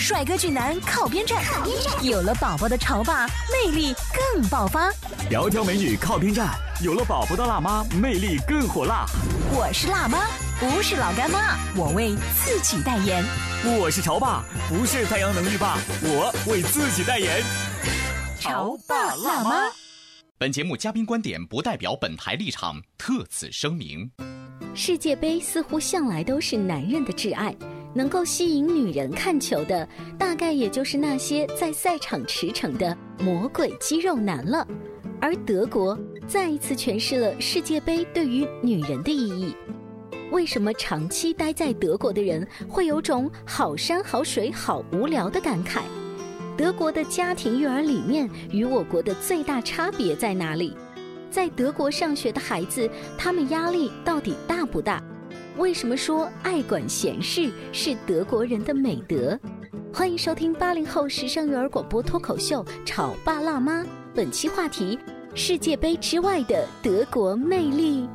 帅哥俊男靠边站，有了宝宝的潮爸魅力更爆发。窈窕美女靠边站，有了宝宝的辣妈魅力更火辣。我是辣妈，不是老干妈，我为自己代言。我是潮爸，不是太阳能浴霸，我为自己代言。潮爸辣妈。本节目嘉宾观点不代表本台立场，特此声明。世界杯似乎向来都是男人的挚爱。能够吸引女人看球的，大概也就是那些在赛场驰骋的魔鬼肌肉男了。而德国再一次诠释了世界杯对于女人的意义。为什么长期待在德国的人会有种好山好水好无聊的感慨？德国的家庭育儿理念与我国的最大差别在哪里？在德国上学的孩子，他们压力到底大不大？为什么说爱管闲事是德国人的美德？欢迎收听八零后时尚育儿广播脱口秀《潮爸辣妈》，本期话题：世界杯之外的德国魅力。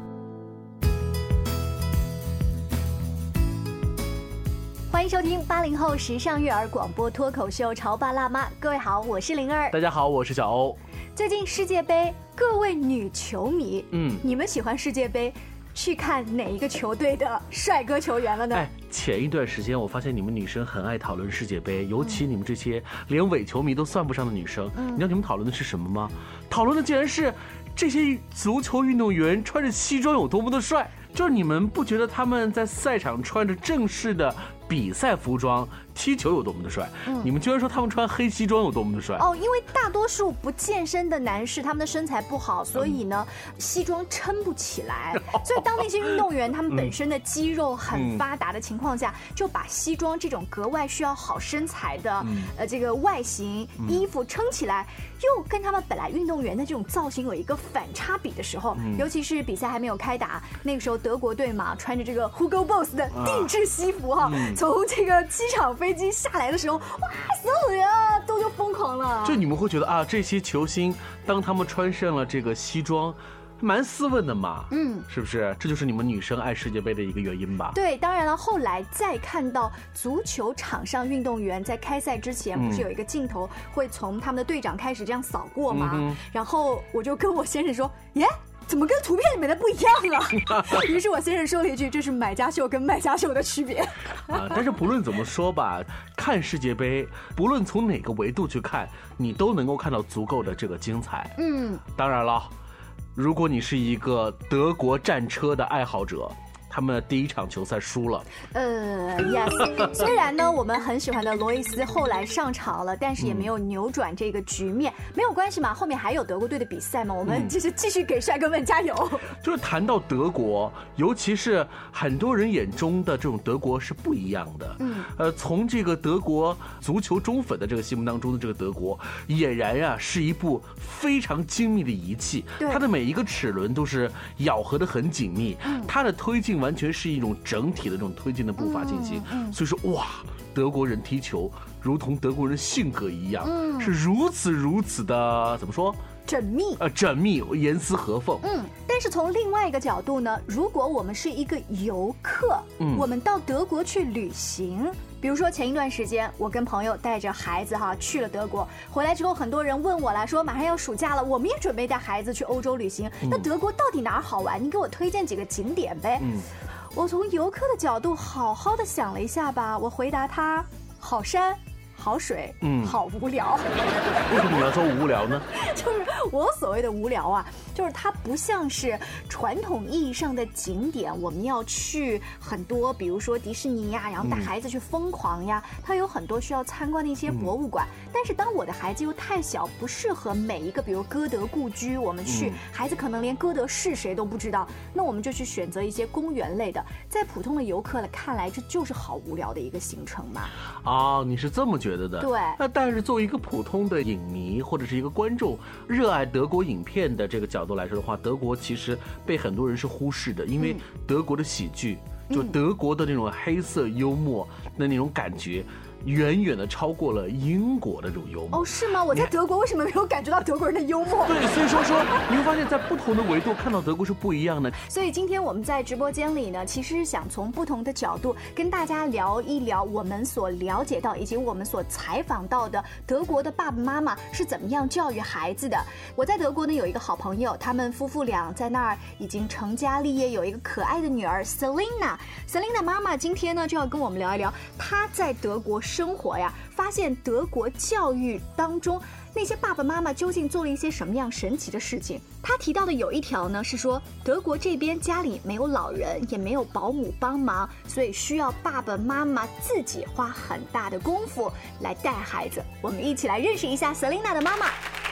欢迎收听八零后时尚育儿广播脱口秀《潮爸辣妈》，各位好，我是灵儿。大家好，我是小欧。最近世界杯，各位女球迷，嗯，你们喜欢世界杯？去看哪一个球队的帅哥球员了呢？哎，前一段时间我发现你们女生很爱讨论世界杯，尤其你们这些连伪球迷都算不上的女生，你知道你们讨论的是什么吗？讨论的竟然是这些足球运动员穿着西装有多么的帅，就是你们不觉得他们在赛场穿着正式的？比赛服装踢球有多么的帅，你们居然说他们穿黑西装有多么的帅。哦？因为大多数不健身的男士，他们的身材不好，所以呢，西装撑不起来。所以当那些运动员他们本身的肌肉很发达的情况下，就把西装这种格外需要好身材的呃这个外形衣服撑起来，又跟他们本来运动员的这种造型有一个反差比的时候，尤其是比赛还没有开打，那个时候德国队嘛，穿着这个 Hugo Boss 的定制西服哈。从这个机场飞机下来的时候，哇，所有人啊都就疯狂了。就你们会觉得啊，这些球星当他们穿上了这个西装，蛮斯文的嘛，嗯，是不是？这就是你们女生爱世界杯的一个原因吧？对，当然了，后来再看到足球场上运动员在开赛之前，不是有一个镜头会从他们的队长开始这样扫过吗？然后我就跟我先生说，耶。怎么跟图片里面的不一样啊？于是我先生说了一句：“这是买家秀跟卖家秀的区别。”啊，但是不论怎么说吧，看世界杯，不论从哪个维度去看，你都能够看到足够的这个精彩。嗯，当然了，如果你是一个德国战车的爱好者。他们第一场球赛输了。呃，yes。虽然呢，我们很喜欢的罗伊斯后来上场了，但是也没有扭转这个局面。没有关系嘛，后面还有德国队的比赛嘛，我们就是继续给帅哥们加油。就是谈到德国，尤其是很多人眼中的这种德国是不一样的。嗯。呃，从这个德国足球忠粉的这个心目当中的这个德国，俨然呀是一部非常精密的仪器。它的每一个齿轮都是咬合的很紧密。嗯。它的推进。完全是一种整体的这种推进的步伐进行，所以说哇，德国人踢球如同德国人性格一样，是如此如此的怎么说？缜密呃，缜密，严丝合缝。嗯，但是从另外一个角度呢，如果我们是一个游客，嗯，我们到德国去旅行，比如说前一段时间，我跟朋友带着孩子哈去了德国，回来之后，很多人问我了，说马上要暑假了，我们也准备带孩子去欧洲旅行，那德国到底哪儿好玩？你给我推荐几个景点呗。嗯，我从游客的角度好好的想了一下吧，我回答他：好山。跑水，嗯，好无聊。为什么你要说无聊呢？就是我所谓的无聊啊，就是它不像是传统意义上的景点，我们要去很多，比如说迪士尼呀，然后带孩子去疯狂呀，它有很多需要参观的一些博物馆。但是当我的孩子又太小，不适合每一个，比如歌德故居，我们去，孩子可能连歌德是谁都不知道，那我们就去选择一些公园类的，在普通的游客看来，这就是好无聊的一个行程嘛。哦，你是这么觉得的？对。那但是作为一个普通的影迷或者是一个观众，热爱德国影片的这个角度来说的话，德国其实被很多人是忽视的，因为德国的喜剧，就德国的那种黑色幽默的那种感觉。远远的超过了英国的这种幽默哦，是吗？我在德国为什么没有感觉到德国人的幽默？对，所以说说你会发现在不同的维度看到德国是不一样的。所以今天我们在直播间里呢，其实是想从不同的角度跟大家聊一聊我们所了解到以及我们所采访到的德国的爸爸妈妈是怎么样教育孩子的。我在德国呢有一个好朋友，他们夫妇俩在那儿已经成家立业，有一个可爱的女儿 Selina。Selina 妈妈今天呢就要跟我们聊一聊她在德国。生活呀，发现德国教育当中那些爸爸妈妈究竟做了一些什么样神奇的事情。他提到的有一条呢，是说德国这边家里没有老人，也没有保姆帮忙，所以需要爸爸妈妈自己花很大的功夫来带孩子。我们一起来认识一下 Selina 的妈妈。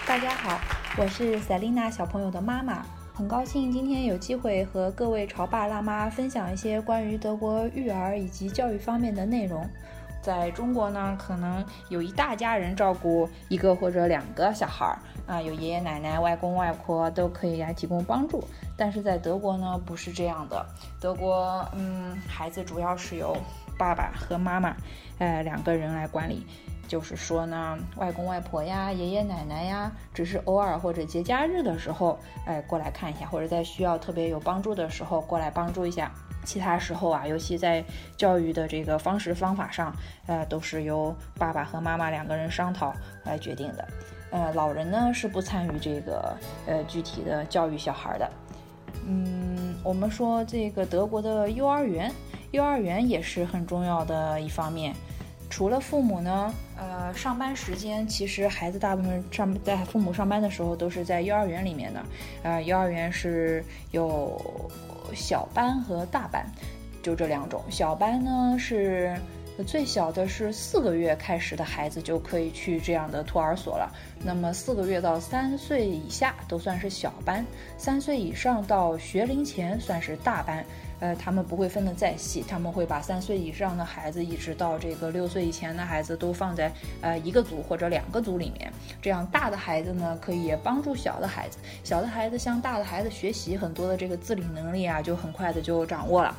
大家好，我是 Selina 小朋友的妈妈，很高兴今天有机会和各位潮爸辣妈分享一些关于德国育儿以及教育方面的内容。在中国呢，可能有一大家人照顾一个或者两个小孩儿啊，有爷爷奶奶、外公外婆都可以来提供帮助。但是在德国呢，不是这样的。德国，嗯，孩子主要是由爸爸和妈妈，呃，两个人来管理。就是说呢，外公外婆呀、爷爷奶奶呀，只是偶尔或者节假日的时候，哎，过来看一下，或者在需要特别有帮助的时候过来帮助一下。其他时候啊，尤其在教育的这个方式方法上，呃，都是由爸爸和妈妈两个人商讨来决定的。呃，老人呢是不参与这个呃具体的教育小孩的。嗯，我们说这个德国的幼儿园，幼儿园也是很重要的一方面。除了父母呢，呃，上班时间其实孩子大部分上在父母上班的时候都是在幼儿园里面的。呃，幼儿园是有。小班和大班，就这两种。小班呢是最小的，是四个月开始的孩子就可以去这样的托儿所了。那么四个月到三岁以下都算是小班，三岁以上到学龄前算是大班。呃，他们不会分得再细，他们会把三岁以上的孩子一直到这个六岁以前的孩子都放在呃一个组或者两个组里面，这样大的孩子呢可以帮助小的孩子，小的孩子向大的孩子学习很多的这个自理能力啊，就很快的就掌握了。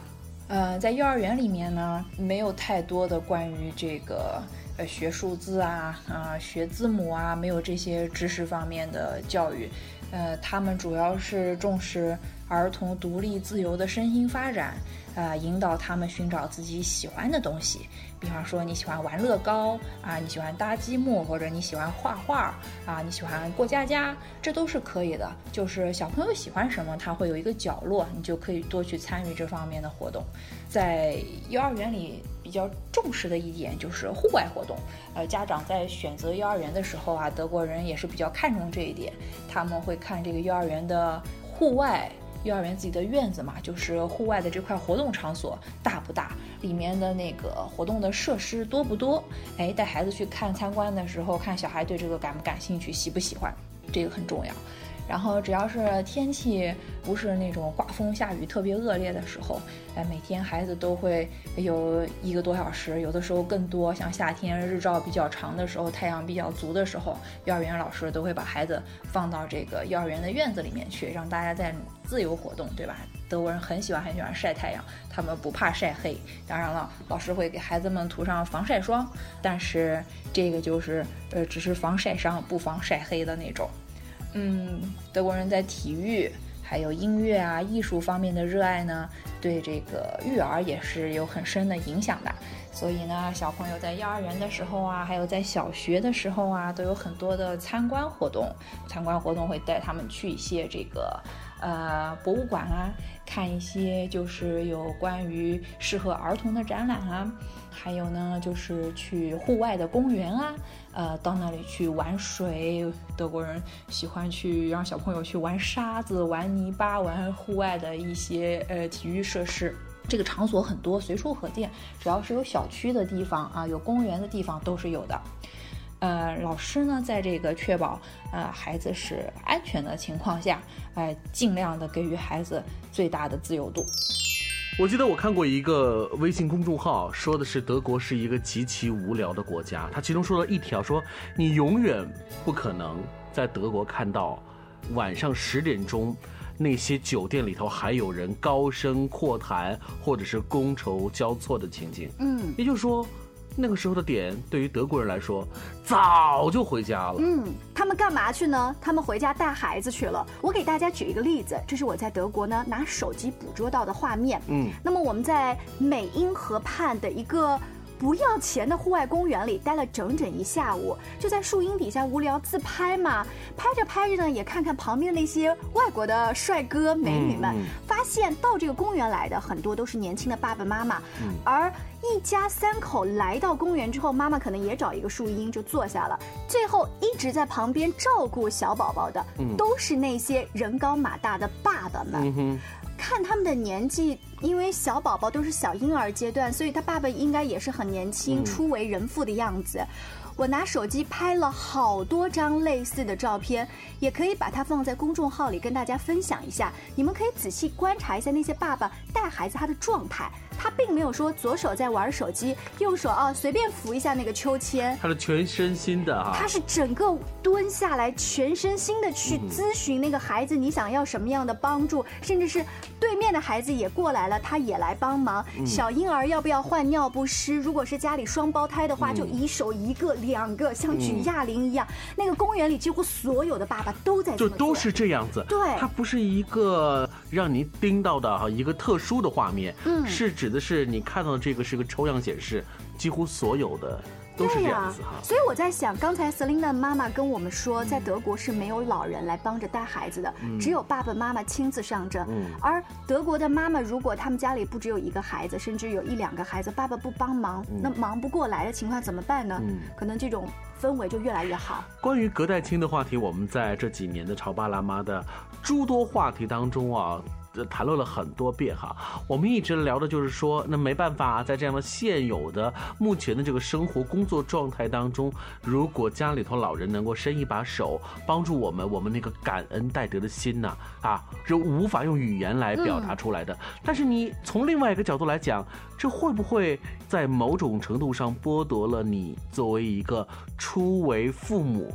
呃，在幼儿园里面呢，没有太多的关于这个呃学数字啊啊学字母啊，没有这些知识方面的教育，呃，他们主要是重视。儿童独立自由的身心发展，呃，引导他们寻找自己喜欢的东西。比方说，你喜欢玩乐高啊，你喜欢搭积木，或者你喜欢画画啊，你喜欢过家家，这都是可以的。就是小朋友喜欢什么，他会有一个角落，你就可以多去参与这方面的活动。在幼儿园里比较重视的一点就是户外活动。呃，家长在选择幼儿园的时候啊，德国人也是比较看重这一点，他们会看这个幼儿园的户外。幼儿园自己的院子嘛，就是户外的这块活动场所大不大，里面的那个活动的设施多不多？哎，带孩子去看参观的时候，看小孩对这个感不感兴趣，喜不喜欢，这个很重要。然后只要是天气不是那种刮风下雨特别恶劣的时候，哎，每天孩子都会有一个多小时，有的时候更多。像夏天日照比较长的时候，太阳比较足的时候，幼儿园老师都会把孩子放到这个幼儿园的院子里面去，让大家在自由活动，对吧？德国人很喜欢很喜欢晒太阳，他们不怕晒黑。当然了，老师会给孩子们涂上防晒霜，但是这个就是呃，只是防晒伤，不防晒黑的那种。嗯，德国人在体育还有音乐啊、艺术方面的热爱呢，对这个育儿也是有很深的影响的。所以呢，小朋友在幼儿园的时候啊，还有在小学的时候啊，都有很多的参观活动。参观活动会带他们去一些这个。呃博物馆啊，看一些就是有关于适合儿童的展览啊，还有呢就是去户外的公园啊，呃到那里去玩水。德国人喜欢去让小朋友去玩沙子、玩泥巴、玩户外的一些呃体育设施。这个场所很多，随处可见。只要是有小区的地方啊，有公园的地方都是有的。呃，老师呢，在这个确保呃孩子是安全的情况下，哎，尽量的给予孩子最大的自由度。我记得我看过一个微信公众号，说的是德国是一个极其无聊的国家。他其中说了一条，说你永远不可能在德国看到晚上十点钟。那些酒店里头还有人高声阔谈，或者是觥筹交错的情景。嗯，也就是说，那个时候的点对于德国人来说，早就回家了。嗯，他们干嘛去呢？他们回家带孩子去了。我给大家举一个例子，这是我在德国呢拿手机捕捉到的画面。嗯，那么我们在美英河畔的一个。不要钱的户外公园里待了整整一下午，就在树荫底下无聊自拍嘛。拍着拍着呢，也看看旁边那些外国的帅哥美女们，发现到这个公园来的很多都是年轻的爸爸妈妈。嗯而一家三口来到公园之后，妈妈可能也找一个树荫就坐下了。最后一直在旁边照顾小宝宝的，都是那些人高马大的爸爸们。看他们的年纪，因为小宝宝都是小婴儿阶段，所以他爸爸应该也是很年轻、初为人父的样子。我拿手机拍了好多张类似的照片，也可以把它放在公众号里跟大家分享一下。你们可以仔细观察一下那些爸爸带孩子他的状态。他并没有说左手在玩手机，右手啊随便扶一下那个秋千。他是全身心的哈。他是整个蹲下来，全身心的去咨询那个孩子，你想要什么样的帮助，甚至是对面的孩子也过来了，他也来帮忙。小婴儿要不要换尿不湿？如果是家里双胞胎的话，就一手一个、两个，像举哑铃一样。那个公园里几乎所有的爸爸都在就都是这样子。对，他不是一个让您盯到的哈一个特殊的画面，嗯，是指。指的是你看到的这个是个抽样显示，几乎所有的都是这样子哈。所以我在想，刚才 Selina 妈妈跟我们说，在德国是没有老人来帮着带孩子的，只有爸爸妈妈亲自上阵。而德国的妈妈，如果他们家里不只有一个孩子，甚至有一两个孩子，爸爸不帮忙，那忙不过来的情况怎么办呢？可能这种氛围就越来越好。关于隔代亲的话题，我们在这几年的潮爸辣妈的诸多话题当中啊。谈论了很多遍哈，我们一直聊的就是说，那没办法，在这样的现有的目前的这个生活工作状态当中，如果家里头老人能够伸一把手帮助我们，我们那个感恩戴德的心呐，啊，是无法用语言来表达出来的。但是你从另外一个角度来讲，这会不会在某种程度上剥夺了你作为一个初为父母？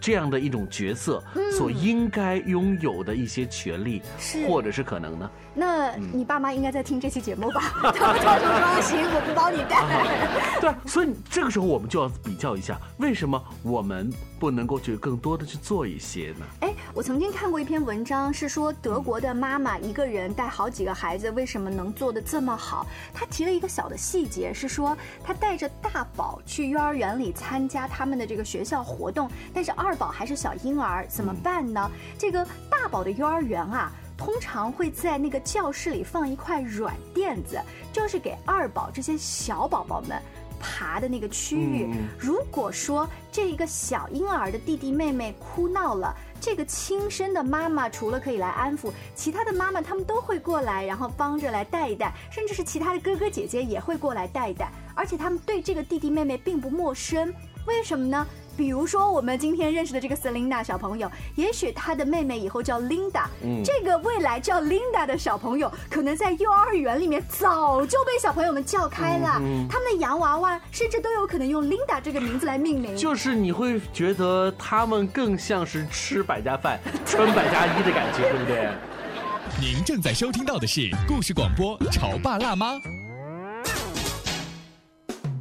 这样的一种角色所应该拥有的一些权利，或者是可能呢？那你爸妈应该在听这期节目吧？他们说行，我不帮你带。对，所以这个时候我们就要比较一下，为什么我们不能够去更多的去做一些呢？哎，我曾经看过一篇文章，是说德国的妈妈一个人带好几个孩子，为什么能做的这么好？她提了一个小的细节，是说她带着大宝去幼儿园里参加他们的这个学校活动，但是二宝还是小婴儿，怎么办呢？这个大宝的幼儿园啊。通常会在那个教室里放一块软垫子，就是给二宝这些小宝宝们爬的那个区域。如果说这一个小婴儿的弟弟妹妹哭闹了，这个亲生的妈妈除了可以来安抚，其他的妈妈他们都会过来，然后帮着来带一带，甚至是其他的哥哥姐姐也会过来带一带，而且他们对这个弟弟妹妹并不陌生。为什么呢？比如说，我们今天认识的这个 Selina 小朋友，也许他的妹妹以后叫 Linda，嗯这个未来叫 Linda 的小朋友，可能在幼儿园里面早就被小朋友们叫开了。他们的洋娃娃甚至都有可能用 Linda 这个名字来命名。就是你会觉得他们更像是吃百家饭、穿百家衣的感觉，对不对？您正在收听到的是故事广播《潮爸辣妈》。《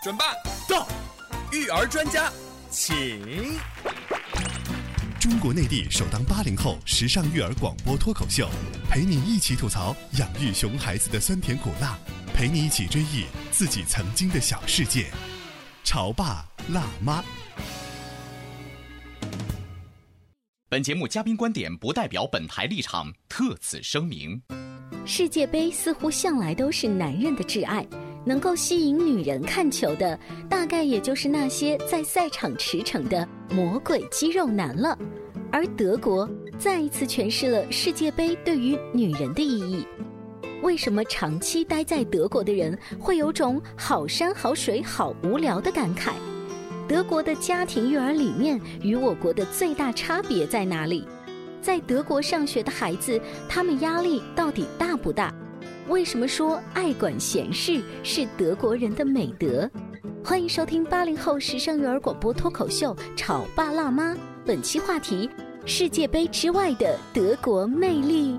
准爸到，育儿专家请。中国内地首档八零后时尚育儿广播脱口秀，陪你一起吐槽养育熊孩子的酸甜苦辣，陪你一起追忆自己曾经的小世界。潮爸辣妈。本节目嘉宾观点不代表本台立场，特此声明。世界杯似乎向来都是男人的挚爱，能够吸引女人看球的，大概也就是那些在赛场驰骋的魔鬼肌肉男了。而德国再一次诠释了世界杯对于女人的意义。为什么长期待在德国的人会有种好山好水好无聊的感慨？德国的家庭育儿理念与我国的最大差别在哪里？在德国上学的孩子，他们压力到底大不大？为什么说爱管闲事是德国人的美德？欢迎收听八零后时尚育儿广播脱口秀《潮爸辣妈》，本期话题：世界杯之外的德国魅力。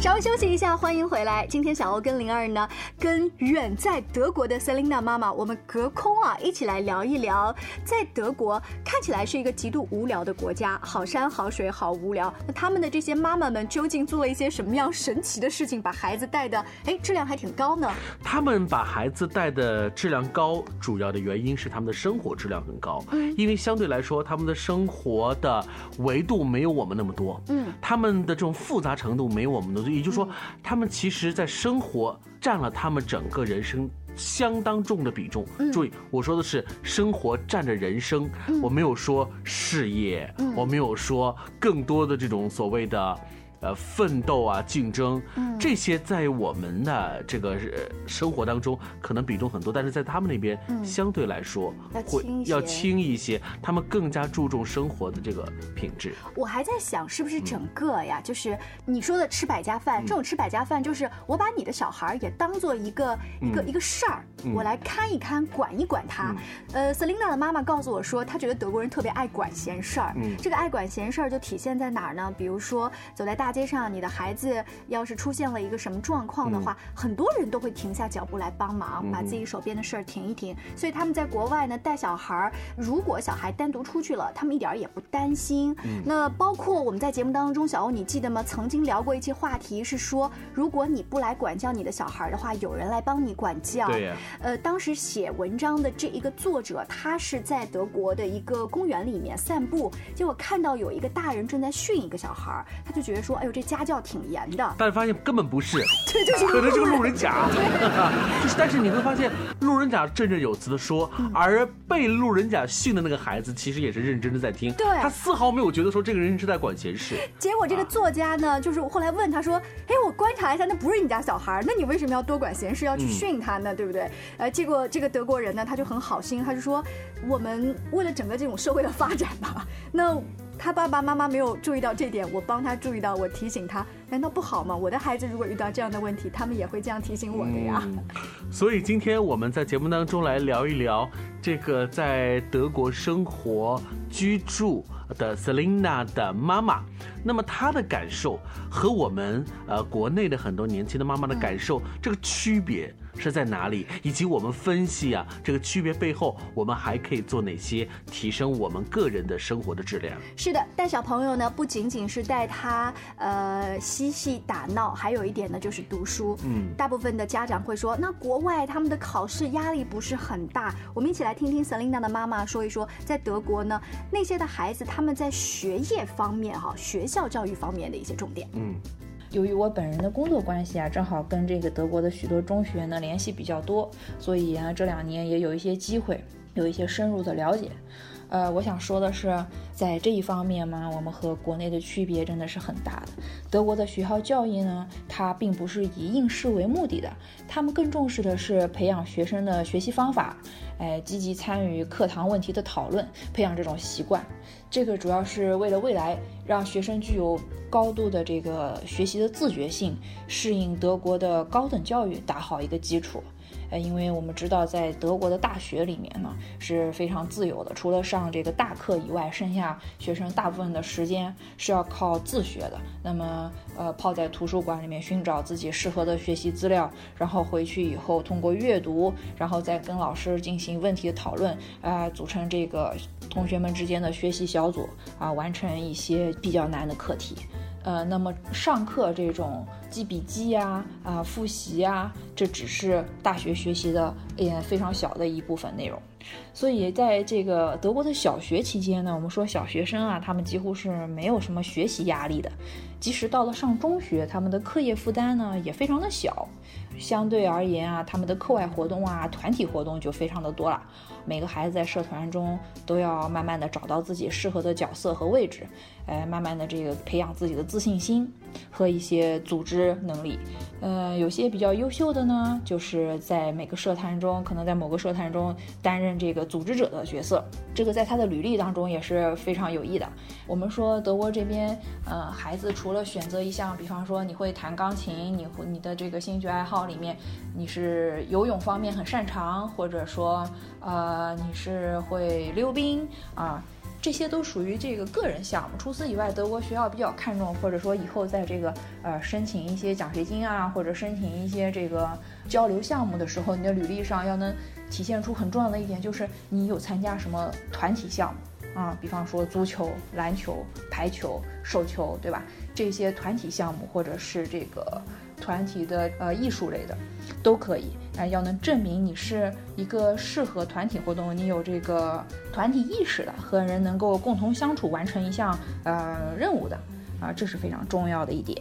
稍微休息一下，欢迎回来。今天小欧跟灵儿呢，跟远在德国的 Selina 妈妈，我们隔空啊一起来聊一聊，在德国看起来是一个极度无聊的国家，好山好水好无聊。那他们的这些妈妈们究竟做了一些什么样神奇的事情，把孩子带的哎质量还挺高呢？他们把孩子带的质量高，主要的原因是他们的生活质量很高。嗯，因为相对来说，他们的生活的维度没有我们那么多。嗯，他们的这种复杂程度没有我们的。也就是说，他们其实，在生活占了他们整个人生相当重的比重。注意，我说的是生活占着人生，我没有说事业，我没有说更多的这种所谓的。呃，奋斗啊，竞争，这些在我们的这个生活当中可能比重很多，但是在他们那边相对来说会要轻一些，他们更加注重生活的这个品质。我还在想，是不是整个呀，就是你说的吃百家饭，这种吃百家饭就是我把你的小孩也当做一个一个一个事儿，我来看一看，管一管他。呃，Selina 的妈妈告诉我说，她觉得德国人特别爱管闲事儿。这个爱管闲事儿就体现在哪儿呢？比如说走在大大街上，你的孩子要是出现了一个什么状况的话，很多人都会停下脚步来帮忙，把自己手边的事儿停一停。所以他们在国外呢，带小孩儿，如果小孩单独出去了，他们一点儿也不担心。那包括我们在节目当中，小欧你记得吗？曾经聊过一期话题，是说如果你不来管教你的小孩的话，有人来帮你管教。对呀。呃，当时写文章的这一个作者，他是在德国的一个公园里面散步，结果看到有一个大人正在训一个小孩儿，他就觉得说。哎呦，这家教挺严的，但是发现根本不是，对，就是可能是个路人甲，就是，但是你会发现路人甲振振有词的说，而被路人甲训的那个孩子其实也是认真的在听，对，他丝毫没有觉得说这个人是在管闲事。结果这个作家呢，就是后来问他说，哎，我观察一下，那不是你家小孩，那你为什么要多管闲事，要去训他呢？对不对？呃，结果这个德国人呢，他就很好心，他就说，我们为了整个这种社会的发展吧，那。他爸爸妈妈没有注意到这点，我帮他注意到，我提醒他，难道不好吗？我的孩子如果遇到这样的问题，他们也会这样提醒我的呀。所以今天我们在节目当中来聊一聊这个在德国生活居住的 Selina 的妈妈，那么她的感受和我们呃国内的很多年轻的妈妈的感受这个区别。是在哪里？以及我们分析啊，这个区别背后，我们还可以做哪些提升我们个人的生活的质量？是的，带小朋友呢，不仅仅是带他呃嬉戏打闹，还有一点呢就是读书。嗯，大部分的家长会说，那国外他们的考试压力不是很大。我们一起来听听 Selina 的妈妈说一说，在德国呢，那些的孩子他们在学业方面哈，学校教育方面的一些重点。嗯。由于我本人的工作关系啊，正好跟这个德国的许多中学呢联系比较多，所以啊这两年也有一些机会，有一些深入的了解。呃，我想说的是，在这一方面嘛，我们和国内的区别真的是很大的。德国的学校教育呢，它并不是以应试为目的的，他们更重视的是培养学生的学习方法，哎，积极参与课堂问题的讨论，培养这种习惯。这个主要是为了未来让学生具有高度的这个学习的自觉性，适应德国的高等教育打好一个基础。呃，因为我们知道在德国的大学里面呢是非常自由的，除了上这个大课以外，剩下学生大部分的时间是要靠自学的。那么，呃，泡在图书馆里面寻找自己适合的学习资料，然后回去以后通过阅读，然后再跟老师进行问题的讨论，啊，组成这个同学们之间的学习小组，啊，完成一些比较难的课题。呃，那么上课这种记笔记呀、啊复习呀，这只是大学学习的也非常小的一部分内容。所以在这个德国的小学期间呢，我们说小学生啊，他们几乎是没有什么学习压力的。即使到了上中学，他们的课业负担呢也非常的小。相对而言啊，他们的课外活动啊、团体活动就非常的多了。每个孩子在社团中都要慢慢的找到自己适合的角色和位置，哎，慢慢的这个培养自己的自信心和一些组织能力。呃，有些比较优秀的呢，就是在每个社团中，可能在某个社团中担任这个组织者的角色。这个在他的履历当中也是非常有益的。我们说德国这边，呃，孩子除了选择一项，比方说你会弹钢琴，你会你的这个兴趣爱好里面，你是游泳方面很擅长，或者说，呃，你是会溜冰啊。这些都属于这个个人项目。除此以外，德国学校比较看重，或者说以后在这个呃申请一些奖学金啊，或者申请一些这个交流项目的时候，你的履历上要能体现出很重要的一点，就是你有参加什么团体项目啊，比方说足球、篮球、排球、手球，对吧？这些团体项目或者是这个团体的呃艺术类的，都可以。啊，要能证明你是一个适合团体活动，你有这个团体意识的，和人能够共同相处，完成一项呃任务的，啊，这是非常重要的一点。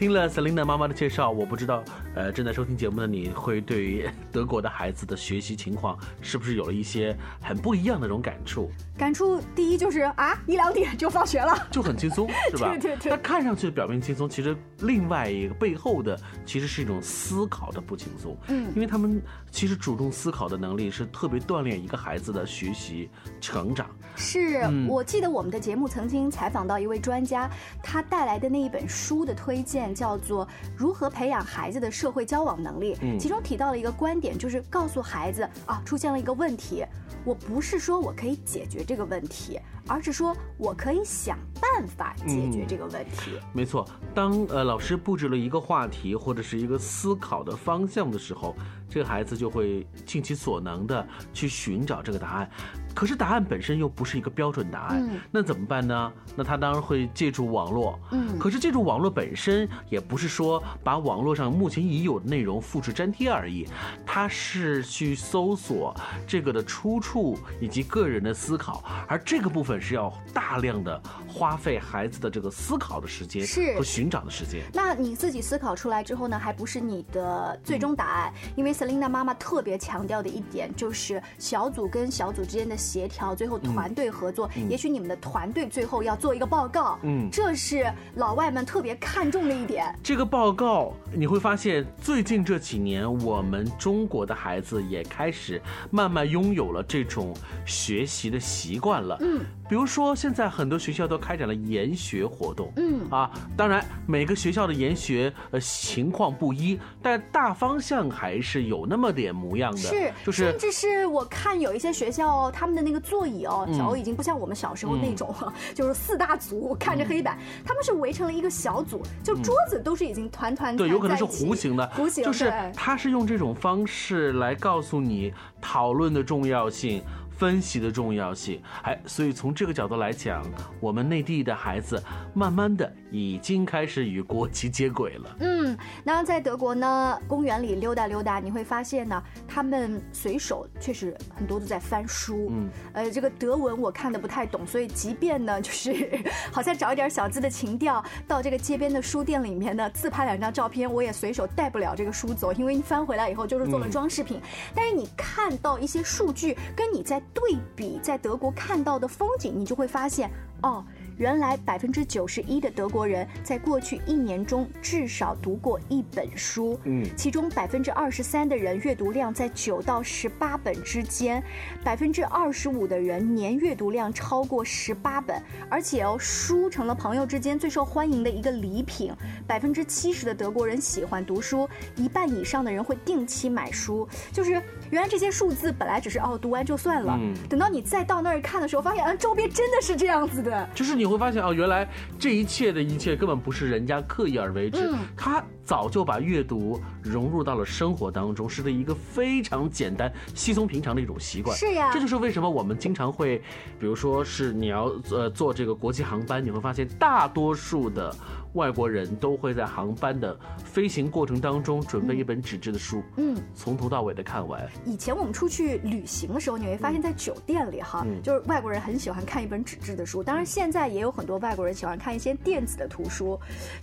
听了 Selina 妈妈的介绍，我不知道，呃，正在收听节目的你会对于德国的孩子的学习情况是不是有了一些很不一样的那种感触？感触第一就是啊，一两点就放学了，就很轻松，是吧？对对对。那看上去表面轻松，其实另外一个背后的其实是一种思考的不轻松。嗯，因为他们其实主动思考的能力是特别锻炼一个孩子的学习成长。是我记得我们的节目曾经采访到一位专家，他带来的那一本书的推荐叫做《如何培养孩子的社会交往能力》，其中提到了一个观点，就是告诉孩子啊，出现了一个问题，我不是说我可以解决这个问题，而是说我可以想办法解决这个问题。没错，当呃老师布置了一个话题或者是一个思考的方向的时候，这个孩子就会尽其所能的去寻找这个答案。可是答案本身又不是一个标准答案，那怎么办呢？那他当然会借助网络。嗯，可是借助网络本身也不是说把网络上目前已有的内容复制粘贴而已，他是去搜索这个的出处以及个人的思考，而这个部分是要大量的花费孩子的这个思考的时间是和寻找的时间。那你自己思考出来之后呢，还不是你的最终答案？因为 Selina 妈妈特别强调的一点就是小组跟小组之间的。协调，最后团队合作。也许你们的团队最后要做一个报告，嗯，这是老外们特别看重的一点。这个报告你会发现，最近这几年，我们中国的孩子也开始慢慢拥有了这种学习的习惯了，嗯。比如说，现在很多学校都开展了研学活动，嗯。啊，当然每个学校的研学呃情况不一，但大方向还是有那么点模样的，是，就是，甚至是我看有一些学校，他们的那个座椅哦，早已经不像我们小时候那种，就是四大组看着黑板，他们是围成了一个小组，就桌子都是已经团团对，有可能是弧形的，弧形，就是他是用这种方式来告诉你讨论的重要性。分析的重要性，哎，所以从这个角度来讲，我们内地的孩子慢慢的已经开始与国际接轨了。嗯，那在德国呢，公园里溜达溜达，你会发现呢，他们随手确实很多都在翻书。嗯，呃，这个德文我看的不太懂，所以即便呢，就是好像找一点小资的情调，到这个街边的书店里面呢，自拍两张照片，我也随手带不了这个书走，因为你翻回来以后就是做了装饰品。但是你看到一些数据，跟你在对比在德国看到的风景，你就会发现，哦，原来百分之九十一的德国人在过去一年中至少读过一本书，嗯，其中百分之二十三的人阅读量在九到十八本之间，百分之二十五的人年阅读量超过十八本，而且哦，书成了朋友之间最受欢迎的一个礼品。百分之七十的德国人喜欢读书，一半以上的人会定期买书。就是原来这些数字本来只是哦读完就算了，等到你再到那儿看的时候，发现啊周边真的是这样子的。就是你会发现哦，原来这一切的一切根本不是人家刻意而为之，他早就把阅读融入到了生活当中，是的一个非常简单、稀松平常的一种习惯。是呀，这就是为什么我们经常会，比如说是你要呃坐这个国际航班，你会发现大多数的。外国人都会在航班的飞行过程当中准备一本纸质的书，嗯，从头到尾的看完。以前我们出去旅行的时候，你会发现在酒店里哈，就是外国人很喜欢看一本纸质的书。当然，现在也有很多外国人喜欢看一些电子的图书。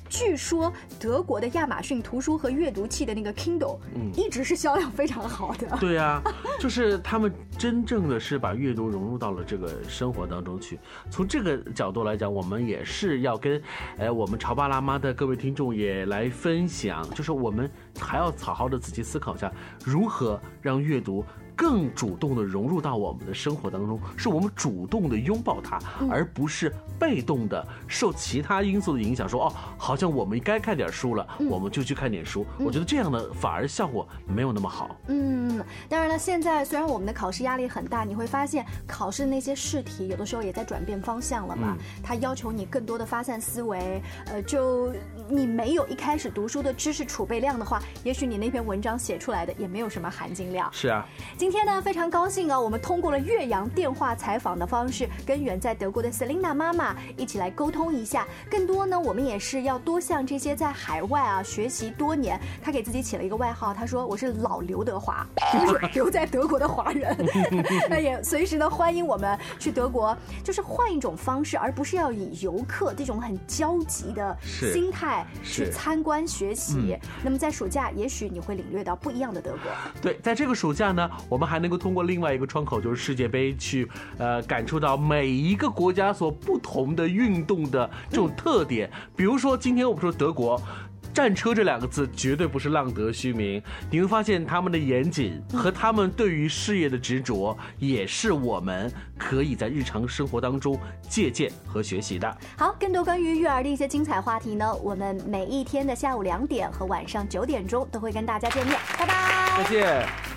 据说德国的亚马逊图书和阅读器的那个 Kindle，嗯，一直是销量非常好的。对呀，就是他们真正的是把阅读融入到了这个生活当中去。从这个角度来讲，我们也是要跟，哎，我们朝。爸辣妈的各位听众也来分享，就是我们还要好好的仔细思考一下，如何让阅读。更主动的融入到我们的生活当中，是我们主动的拥抱它，而不是被动的受其他因素的影响。说哦，好像我们该看点书了，我们就去看点书。我觉得这样的反而效果没有那么好。嗯，当然了，现在虽然我们的考试压力很大，你会发现考试那些试题有的时候也在转变方向了嘛。它要求你更多的发散思维。呃，就你没有一开始读书的知识储备量的话，也许你那篇文章写出来的也没有什么含金量。是啊。今天呢，非常高兴啊！我们通过了岳阳电话采访的方式，跟远在德国的 Selina 妈妈一起来沟通一下。更多呢，我们也是要多向这些在海外啊学习多年，他给自己起了一个外号，他说我是老刘德华，就是留在德国的华人。那也随时呢欢迎我们去德国，就是换一种方式，而不是要以游客这种很焦急的心态去参观学习。那么在暑假，也许你会领略到不一样的德国。对，在这个暑假呢，我。我们还能够通过另外一个窗口，就是世界杯，去呃感受到每一个国家所不同的运动的这种特点。比如说，今天我们说德国。战车这两个字绝对不是浪得虚名，你会发现他们的严谨和他们对于事业的执着，也是我们可以在日常生活当中借鉴和学习的。好，更多关于育儿的一些精彩话题呢，我们每一天的下午两点和晚上九点钟都会跟大家见面。拜拜，再见。